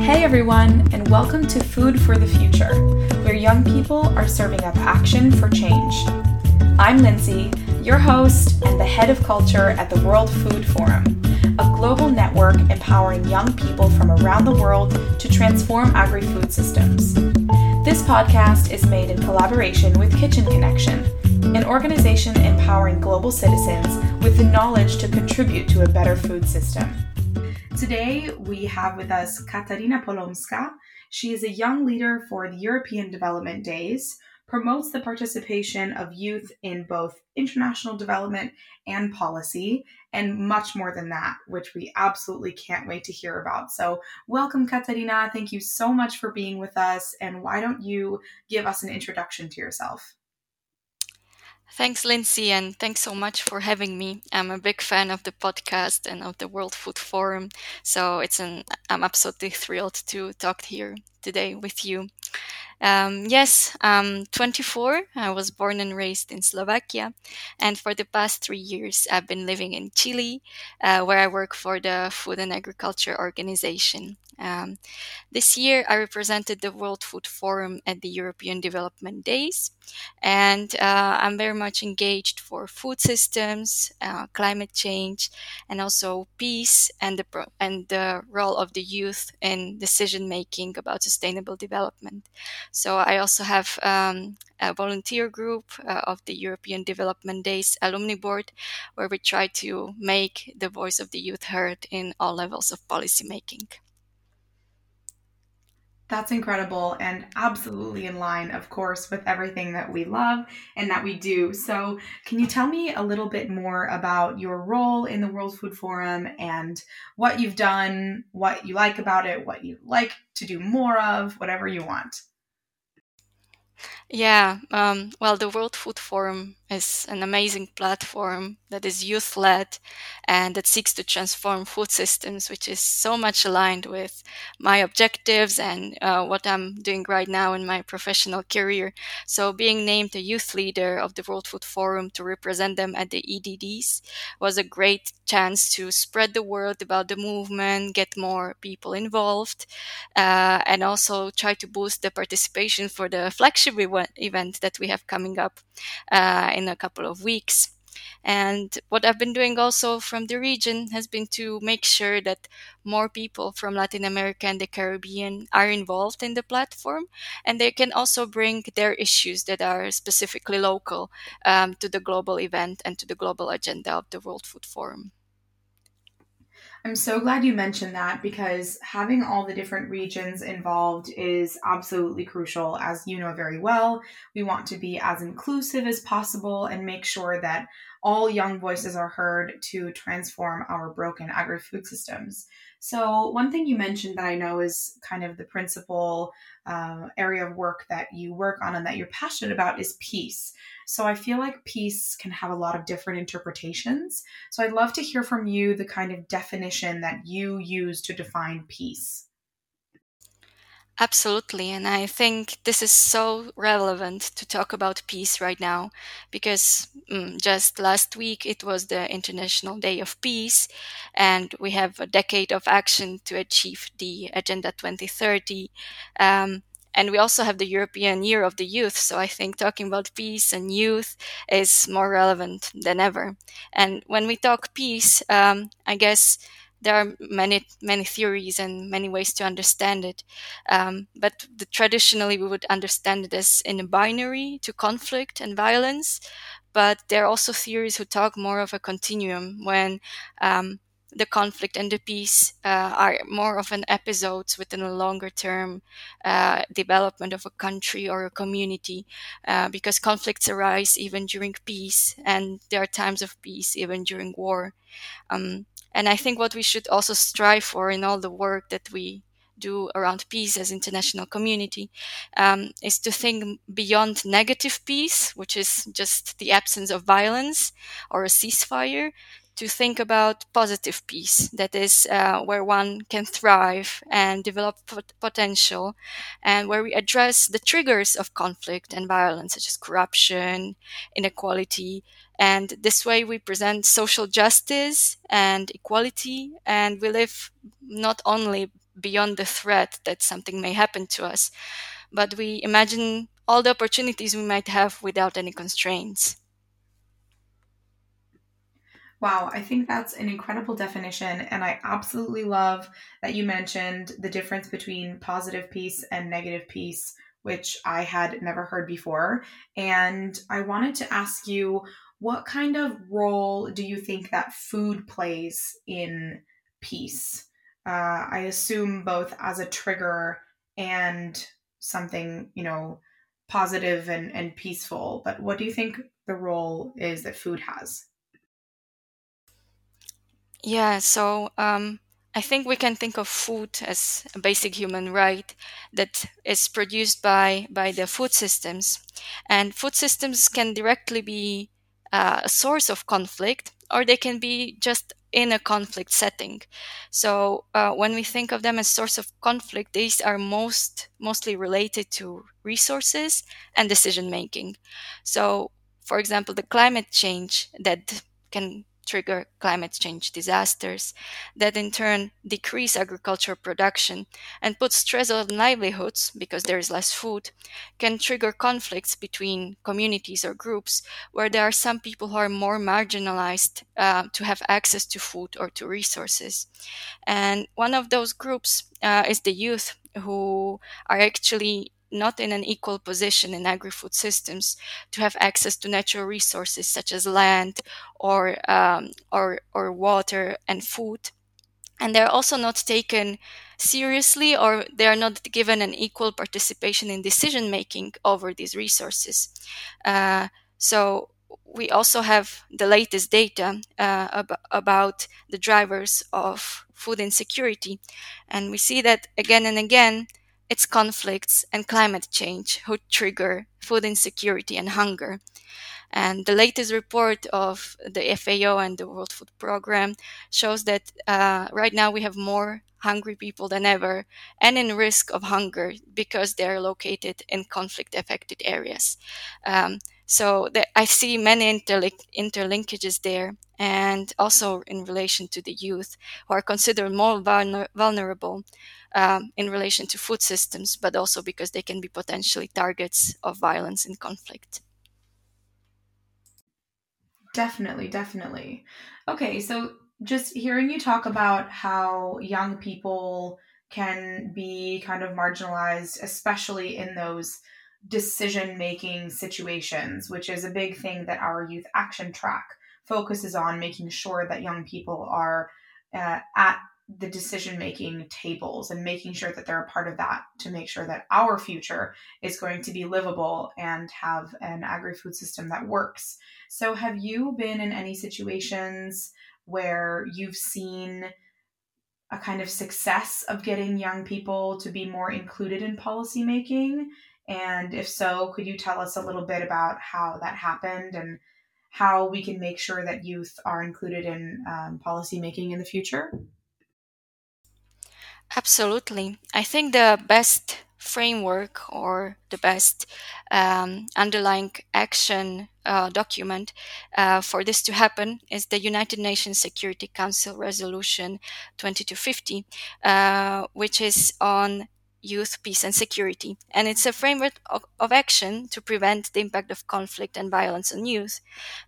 Hey everyone, and welcome to Food for the Future, where young people are serving up action for change. I'm Lindsay, your host and the head of culture at the World Food Forum, a global network empowering young people from around the world to transform agri food systems. This podcast is made in collaboration with Kitchen Connection, an organization empowering global citizens with the knowledge to contribute to a better food system. Today, we have with us Katarina Polomska. She is a young leader for the European Development Days, promotes the participation of youth in both international development and policy, and much more than that, which we absolutely can't wait to hear about. So, welcome, Katarina. Thank you so much for being with us. And why don't you give us an introduction to yourself? Thanks, Lindsay, and thanks so much for having me. I'm a big fan of the podcast and of the World Food Forum, so it's an I'm absolutely thrilled to talk here today with you. Um, yes, I'm 24. I was born and raised in Slovakia, and for the past three years, I've been living in Chile, uh, where I work for the Food and Agriculture Organization. Um, this year, I represented the World Food Forum at the European Development Days, and uh, I'm very much engaged for food systems, uh, climate change, and also peace and the pro- and the role of the youth in decision making about sustainable development. So I also have um, a volunteer group uh, of the European Development Days Alumni Board, where we try to make the voice of the youth heard in all levels of policymaking. That's incredible and absolutely in line, of course, with everything that we love and that we do. So, can you tell me a little bit more about your role in the World Food Forum and what you've done, what you like about it, what you like to do more of, whatever you want? Yeah, um, well, the World Food Forum is an amazing platform that is youth led and that seeks to transform food systems, which is so much aligned with my objectives and uh, what I'm doing right now in my professional career. So, being named a youth leader of the World Food Forum to represent them at the EDDs was a great chance to spread the word about the movement, get more people involved, uh, and also try to boost the participation for the flagship event that we have coming up uh, in a couple of weeks. And what I've been doing also from the region has been to make sure that more people from Latin America and the Caribbean are involved in the platform, and they can also bring their issues that are specifically local um, to the global event and to the global agenda of the World Food Forum. I'm so glad you mentioned that because having all the different regions involved is absolutely crucial. As you know very well, we want to be as inclusive as possible and make sure that all young voices are heard to transform our broken agri food systems. So, one thing you mentioned that I know is kind of the principal uh, area of work that you work on and that you're passionate about is peace. So, I feel like peace can have a lot of different interpretations. So, I'd love to hear from you the kind of definition that you use to define peace. Absolutely. And I think this is so relevant to talk about peace right now because mm, just last week it was the International Day of Peace, and we have a decade of action to achieve the Agenda 2030. Um, and we also have the European Year of the Youth. So I think talking about peace and youth is more relevant than ever. And when we talk peace, um, I guess there are many many theories and many ways to understand it. Um, but the, traditionally we would understand it as in a binary to conflict and violence but there are also theories who talk more of a continuum when um, the conflict and the peace uh, are more of an episodes within a longer term uh, development of a country or a community uh, because conflicts arise even during peace and there are times of peace even during war. Um, and I think what we should also strive for in all the work that we do around peace as international community um, is to think beyond negative peace, which is just the absence of violence or a ceasefire, to think about positive peace, that is, uh, where one can thrive and develop pot- potential, and where we address the triggers of conflict and violence, such as corruption, inequality. And this way, we present social justice and equality, and we live not only beyond the threat that something may happen to us, but we imagine all the opportunities we might have without any constraints. Wow, I think that's an incredible definition. And I absolutely love that you mentioned the difference between positive peace and negative peace, which I had never heard before. And I wanted to ask you what kind of role do you think that food plays in peace? Uh, I assume both as a trigger and something, you know, positive and, and peaceful. But what do you think the role is that food has? Yeah, so um, I think we can think of food as a basic human right that is produced by by the food systems, and food systems can directly be uh, a source of conflict, or they can be just in a conflict setting. So uh, when we think of them as source of conflict, these are most mostly related to resources and decision making. So, for example, the climate change that can trigger climate change disasters that in turn decrease agricultural production and put stress on livelihoods because there is less food can trigger conflicts between communities or groups where there are some people who are more marginalized uh, to have access to food or to resources. And one of those groups uh, is the youth who are actually not in an equal position in agri-food systems to have access to natural resources such as land or um, or or water and food. And they're also not taken seriously or they are not given an equal participation in decision making over these resources. Uh, so we also have the latest data uh, ab- about the drivers of food insecurity. And we see that again and again it's conflicts and climate change who trigger food insecurity and hunger. And the latest report of the FAO and the World Food Program shows that uh, right now we have more hungry people than ever and in risk of hunger because they're located in conflict affected areas. Um, so I see many interlink- interlinkages there, and also in relation to the youth who are considered more vulner- vulnerable um, in relation to food systems, but also because they can be potentially targets of violence and conflict. Definitely, definitely. Okay, so just hearing you talk about how young people can be kind of marginalized, especially in those decision making situations, which is a big thing that our youth action track focuses on making sure that young people are uh, at the decision making tables and making sure that they're a part of that to make sure that our future is going to be livable and have an agri food system that works. So, have you been in any situations where you've seen a kind of success of getting young people to be more included in policymaking? And if so, could you tell us a little bit about how that happened and how we can make sure that youth are included in um, policymaking in the future? Absolutely. I think the best framework or the best um, underlying action uh, document uh, for this to happen is the United Nations Security Council Resolution 2250, uh, which is on youth, peace, and security. And it's a framework of, of, action to prevent the impact of conflict and violence on youth,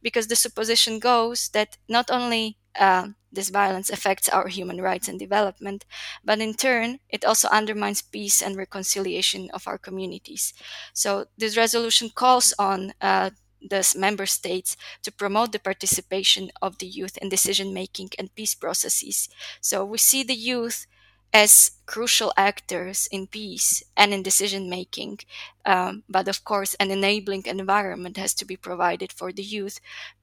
because the supposition goes that not only uh, this violence affects our human rights and development, but in turn, it also undermines peace and reconciliation of our communities. So, this resolution calls on uh, the member states to promote the participation of the youth in decision making and peace processes. So, we see the youth as crucial actors in peace and in decision making. Um, but of course, an enabling environment has to be provided for the youth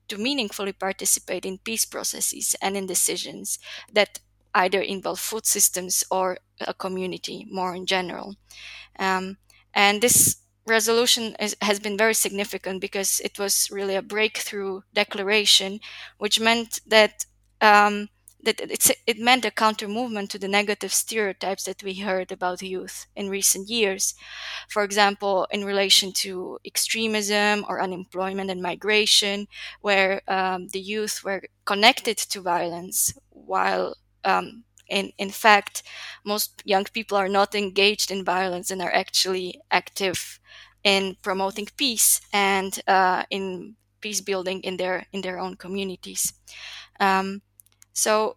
to meaningfully participate in peace processes and in decisions that either involve food systems or a community more in general. Um, and this resolution is, has been very significant because it was really a breakthrough declaration, which meant that um, that it meant a counter movement to the negative stereotypes that we heard about youth in recent years. For example, in relation to extremism or unemployment and migration, where um, the youth were connected to violence, while um, in, in fact, most young people are not engaged in violence and are actually active in promoting peace and uh, in peace building in their in their own communities. Um, so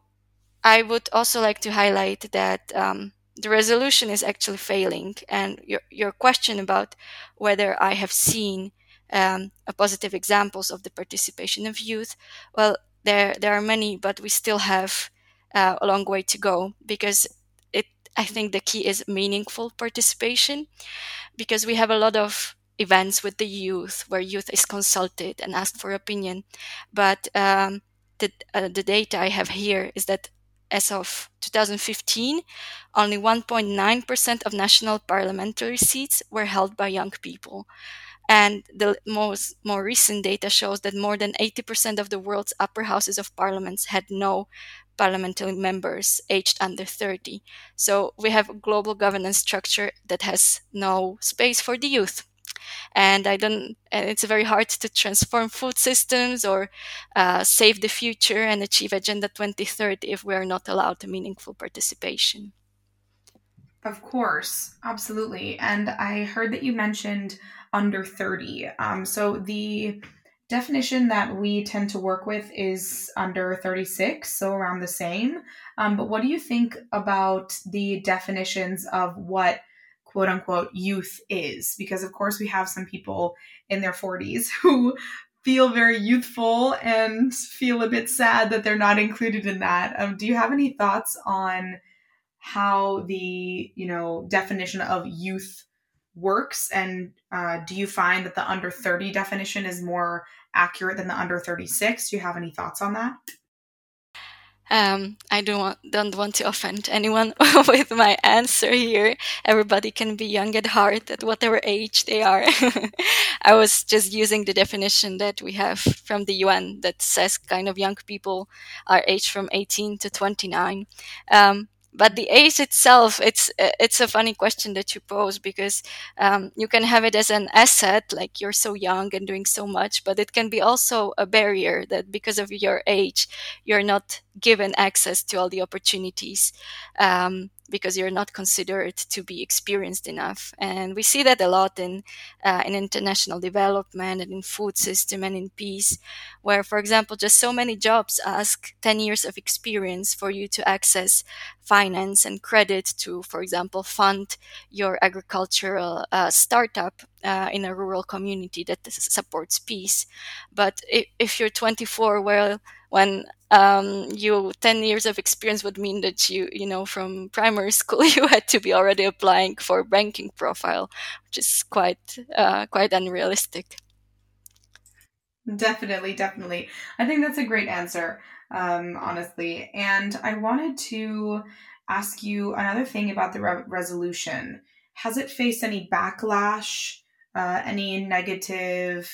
I would also like to highlight that um, the resolution is actually failing. And your, your question about whether I have seen um, a positive examples of the participation of youth, well, there there are many, but we still have uh, a long way to go because it. I think the key is meaningful participation because we have a lot of events with the youth where youth is consulted and asked for opinion, but um, the, uh, the data I have here is that as of 2015, only 1.9% of national parliamentary seats were held by young people. And the most more recent data shows that more than 80% of the world's upper houses of parliaments had no parliamentary members aged under 30. So we have a global governance structure that has no space for the youth and I don't. And it's very hard to transform food systems or uh, save the future and achieve Agenda 2030 if we are not allowed meaningful participation. Of course, absolutely. And I heard that you mentioned under 30. Um, so the definition that we tend to work with is under 36, so around the same. Um, but what do you think about the definitions of what quote unquote youth is. Because of course we have some people in their 40s who feel very youthful and feel a bit sad that they're not included in that. Um, do you have any thoughts on how the you know definition of youth works? And uh, do you find that the under 30 definition is more accurate than the under 36 do you have any thoughts on that um, I don't want, don't want to offend anyone with my answer here. Everybody can be young at heart at whatever age they are. I was just using the definition that we have from the UN that says kind of young people are aged from 18 to 29. Um, but the age itself it's it's a funny question that you pose because um, you can have it as an asset like you're so young and doing so much but it can be also a barrier that because of your age you're not given access to all the opportunities. Um, because you're not considered to be experienced enough. And we see that a lot in uh, in international development and in food system and in peace, where, for example, just so many jobs ask 10 years of experience for you to access finance and credit to, for example, fund your agricultural uh, startup uh, in a rural community that supports peace. But if, if you're 24, well, when um, you 10 years of experience would mean that you you know from primary school you had to be already applying for a banking profile which is quite uh, quite unrealistic. Definitely definitely. I think that's a great answer um, honestly. And i wanted to ask you another thing about the re- resolution. Has it faced any backlash uh, any negative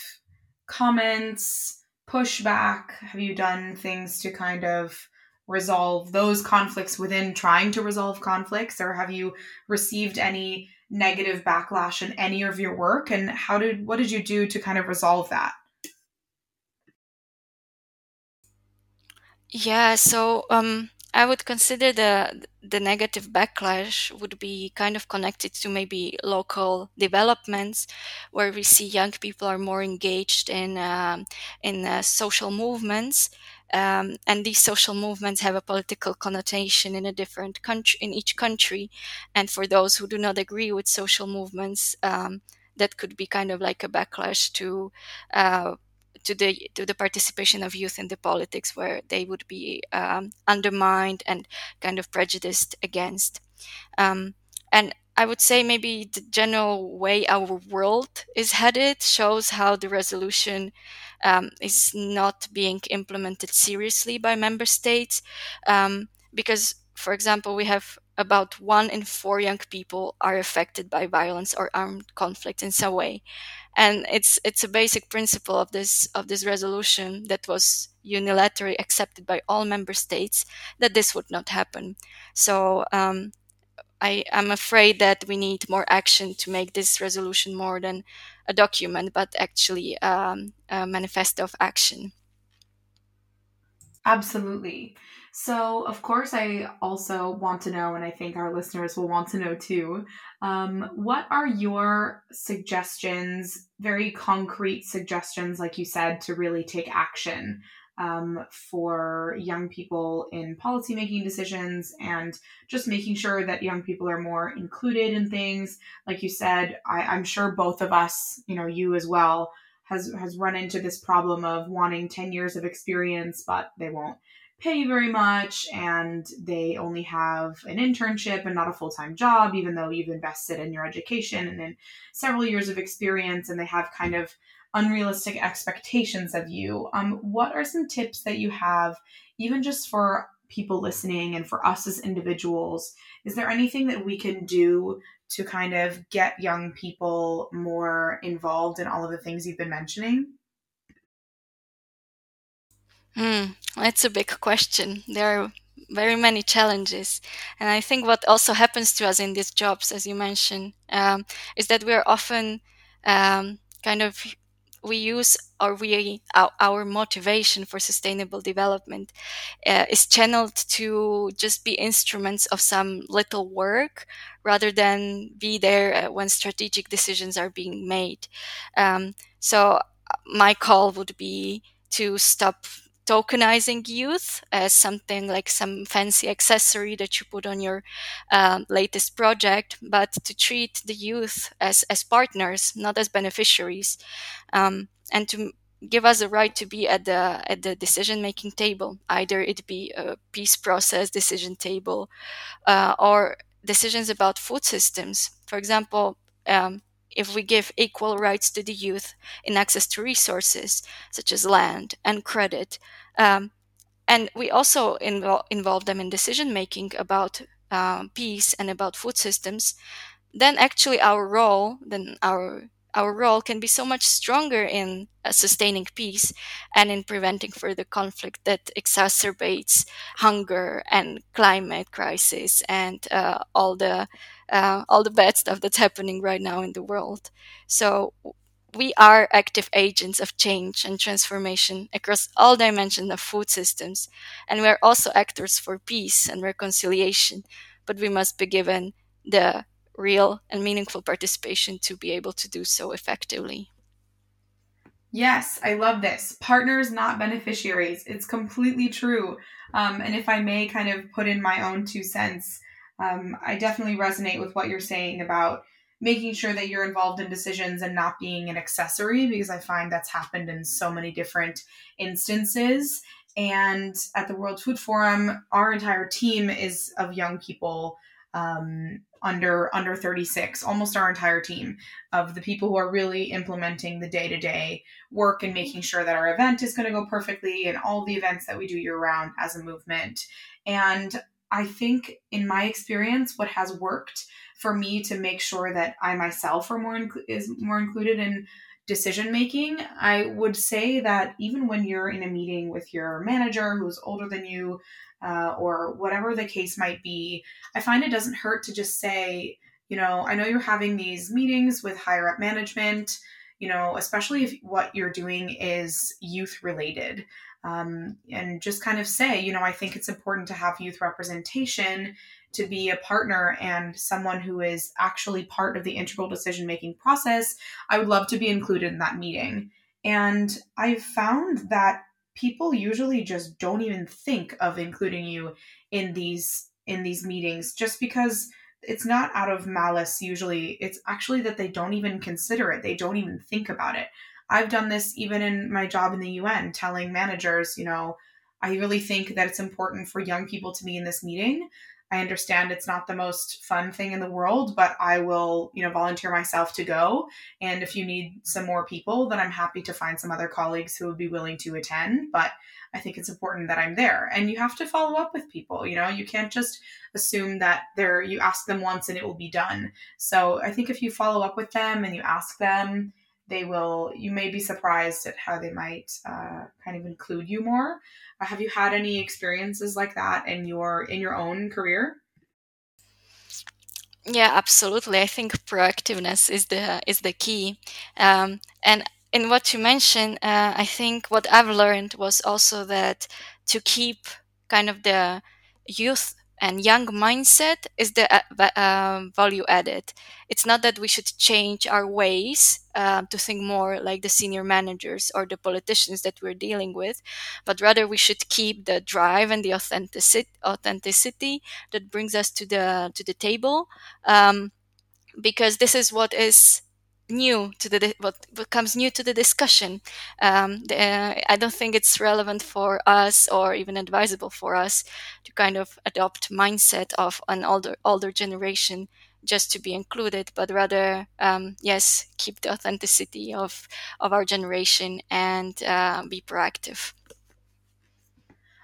comments pushback? Have you done things to kind of resolve those conflicts within trying to resolve conflicts? Or have you received any negative backlash in any of your work? And how did what did you do to kind of resolve that? Yeah, so um I would consider the the negative backlash would be kind of connected to maybe local developments, where we see young people are more engaged in um, in uh, social movements, um, and these social movements have a political connotation in a different country in each country, and for those who do not agree with social movements. Um, that could be kind of like a backlash to uh, to the to the participation of youth in the politics, where they would be um, undermined and kind of prejudiced against. Um, and I would say maybe the general way our world is headed shows how the resolution um, is not being implemented seriously by member states. Um, because, for example, we have about one in four young people are affected by violence or armed conflict in some way and it's it's a basic principle of this of this resolution that was unilaterally accepted by all member states, that this would not happen. So um, I am afraid that we need more action to make this resolution more than a document, but actually um, a manifesto of action. Absolutely. So, of course, I also want to know, and I think our listeners will want to know too, um, what are your suggestions, very concrete suggestions, like you said, to really take action um, for young people in policymaking decisions and just making sure that young people are more included in things? Like you said, I, I'm sure both of us, you know, you as well, has has run into this problem of wanting 10 years of experience but they won't pay very much and they only have an internship and not a full-time job even though you've invested in your education and in several years of experience and they have kind of unrealistic expectations of you. Um, what are some tips that you have even just for people listening and for us as individuals? Is there anything that we can do to kind of get young people more involved in all of the things you've been mentioning Hmm, that's a big question. There are very many challenges. And I think what also happens to us in these jobs, as you mentioned, um, is that we are often um, kind of we use or we our, our motivation for sustainable development uh, is channeled to just be instruments of some little work rather than be there uh, when strategic decisions are being made um, so uh, my call would be to stop tokenizing youth as something like some fancy accessory that you put on your um, latest project, but to treat the youth as, as partners, not as beneficiaries, um, and to give us a right to be at the at the decision making table, either it be a peace process decision table uh, or decisions about food systems. For example, um, if we give equal rights to the youth in access to resources such as land and credit, um, and we also invo- involve them in decision making about uh, peace and about food systems, then actually our role, then our our role can be so much stronger in uh, sustaining peace and in preventing further conflict that exacerbates hunger and climate crisis and uh, all the uh, all the bad stuff that's happening right now in the world. So we are active agents of change and transformation across all dimensions of food systems, and we are also actors for peace and reconciliation. But we must be given the real and meaningful participation to be able to do so effectively. Yes, I love this. Partners, not beneficiaries. It's completely true. Um, and if I may kind of put in my own two cents, um, I definitely resonate with what you're saying about making sure that you're involved in decisions and not being an accessory, because I find that's happened in so many different instances. And at the World Food Forum, our entire team is of young people um, under under 36 almost our entire team of the people who are really implementing the day-to-day work and making sure that our event is going to go perfectly and all the events that we do year round as a movement and i think in my experience what has worked for me to make sure that i myself are more inc- is more included in decision making i would say that even when you're in a meeting with your manager who's older than you uh, or whatever the case might be, I find it doesn't hurt to just say, you know, I know you're having these meetings with higher up management, you know, especially if what you're doing is youth related. Um, and just kind of say, you know, I think it's important to have youth representation to be a partner and someone who is actually part of the integral decision making process. I would love to be included in that meeting. And I've found that people usually just don't even think of including you in these in these meetings just because it's not out of malice usually. It's actually that they don't even consider it. They don't even think about it. I've done this even in my job in the un telling managers you know i really think that it's important for young people to be in this meeting I understand it's not the most fun thing in the world, but I will, you know, volunteer myself to go. And if you need some more people, then I'm happy to find some other colleagues who would be willing to attend. But I think it's important that I'm there. And you have to follow up with people, you know, you can't just assume that they're you ask them once and it will be done. So I think if you follow up with them and you ask them, they will you may be surprised at how they might uh, kind of include you more. Uh, have you had any experiences like that in your in your own career? Yeah absolutely. I think proactiveness is the is the key. Um, and in what you mentioned uh, i think what i've learned was also that to keep kind of the youth and young mindset is the uh, uh, value added. It's not that we should change our ways uh, to think more like the senior managers or the politicians that we're dealing with, but rather we should keep the drive and the authenticity, authenticity that brings us to the to the table, um, because this is what is new to the what becomes new to the discussion. Um, the, uh, I don't think it's relevant for us or even advisable for us to kind of adopt mindset of an older older generation just to be included, but rather um, yes, keep the authenticity of of our generation and uh, be proactive.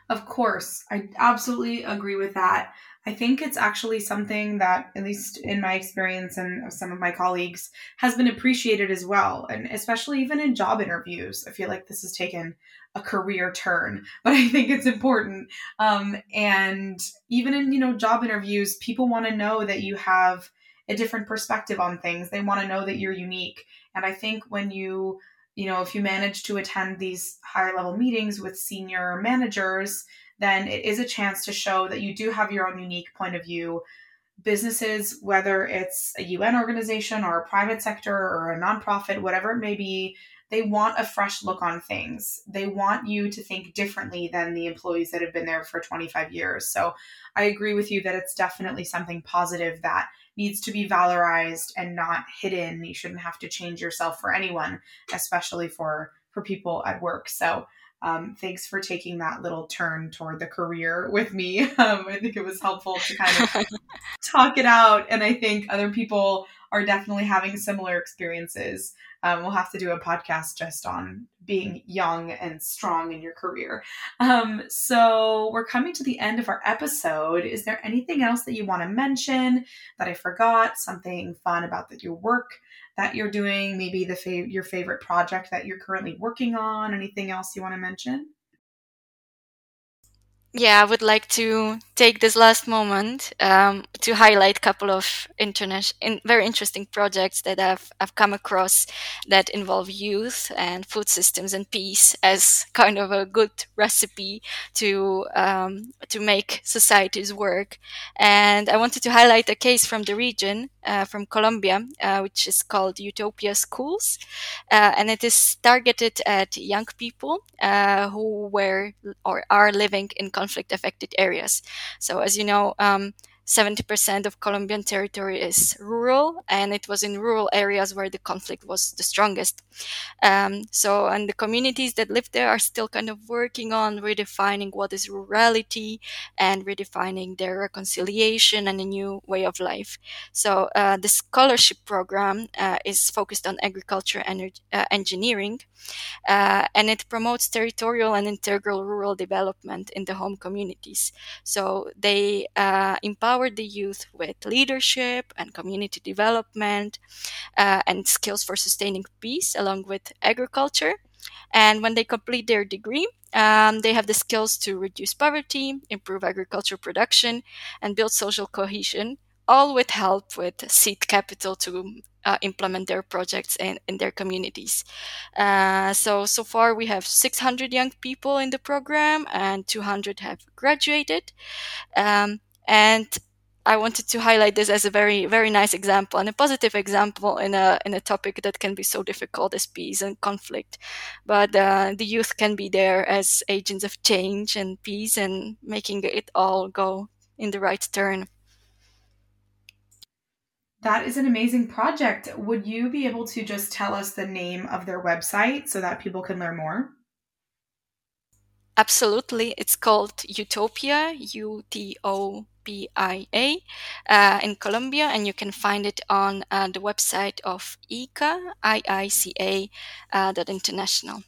Of course, I absolutely agree with that. I think it's actually something that, at least in my experience and some of my colleagues, has been appreciated as well. And especially even in job interviews, I feel like this has taken a career turn, but I think it's important. Um, and even in, you know, job interviews, people want to know that you have a different perspective on things. They want to know that you're unique. And I think when you, you know, if you manage to attend these higher level meetings with senior managers, then it is a chance to show that you do have your own unique point of view. Businesses, whether it's a UN organization or a private sector or a nonprofit, whatever it may be, they want a fresh look on things. They want you to think differently than the employees that have been there for 25 years. So I agree with you that it's definitely something positive that needs to be valorized and not hidden. You shouldn't have to change yourself for anyone, especially for for people at work. So um, thanks for taking that little turn toward the career with me. Um, I think it was helpful to kind of talk it out. And I think other people are definitely having similar experiences. Um, we'll have to do a podcast just on being young and strong in your career. Um, so we're coming to the end of our episode. Is there anything else that you want to mention that I forgot? Something fun about the, your work that you're doing? Maybe the fav- your favorite project that you're currently working on? Anything else you want to mention? Yeah, I would like to take this last moment um, to highlight a couple of internet in, very interesting projects that I've I've come across that involve youth and food systems and peace as kind of a good recipe to um, to make societies work. And I wanted to highlight a case from the region, uh, from Colombia, uh, which is called Utopia Schools, uh, and it is targeted at young people uh, who were or are living in conflict affected areas. So, as you know, um, 70% of Colombian territory is rural, and it was in rural areas where the conflict was the strongest. Um, so, and the communities that live there are still kind of working on redefining what is rurality and redefining their reconciliation and a new way of life. So, uh, the scholarship program uh, is focused on agriculture and uh, engineering, uh, and it promotes territorial and integral rural development in the home communities. So, they uh, empower empower the youth with leadership and community development uh, and skills for sustaining peace along with agriculture. And when they complete their degree, um, they have the skills to reduce poverty, improve agricultural production, and build social cohesion, all with help with seed capital to uh, implement their projects in, in their communities. Uh, so, so far we have 600 young people in the program and 200 have graduated. Um, and I wanted to highlight this as a very, very nice example and a positive example in a in a topic that can be so difficult as peace and conflict. But uh, the youth can be there as agents of change and peace and making it all go in the right turn. That is an amazing project. Would you be able to just tell us the name of their website so that people can learn more? Absolutely. It's called Utopia, U T O P I A, uh, in Colombia, and you can find it on uh, the website of IICA, I-I-C-A, uh, international.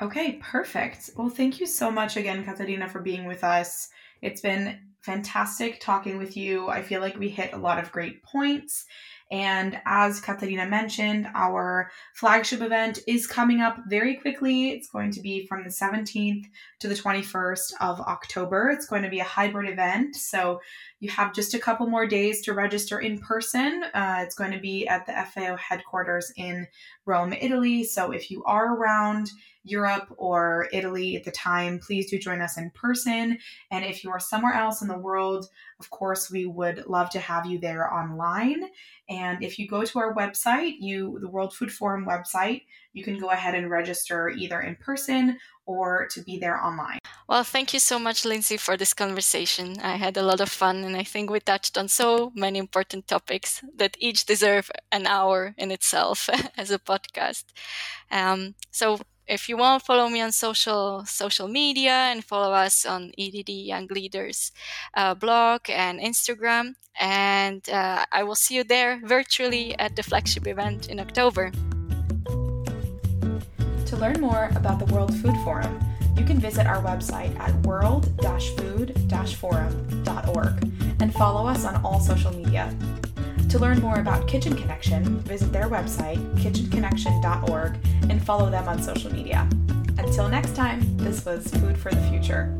Okay, perfect. Well, thank you so much again, Katarina, for being with us. It's been fantastic talking with you. I feel like we hit a lot of great points And as Katarina mentioned, our flagship event is coming up very quickly. It's going to be from the 17th to the 21st of October. It's going to be a hybrid event. So you have just a couple more days to register in person. Uh, it's going to be at the FAO headquarters in Rome, Italy. So if you are around, Europe or Italy at the time, please do join us in person. And if you are somewhere else in the world, of course, we would love to have you there online. And if you go to our website, you the World Food Forum website, you can go ahead and register either in person or to be there online. Well, thank you so much, Lindsay, for this conversation. I had a lot of fun, and I think we touched on so many important topics that each deserve an hour in itself as a podcast. Um, so if you want, follow me on social social media and follow us on EDD Young Leaders uh, blog and Instagram. And uh, I will see you there virtually at the flagship event in October. To learn more about the World Food Forum, you can visit our website at world-food-forum.org and follow us on all social media. To learn more about Kitchen Connection, visit their website, kitchenconnection.org, and follow them on social media. Until next time, this was Food for the Future.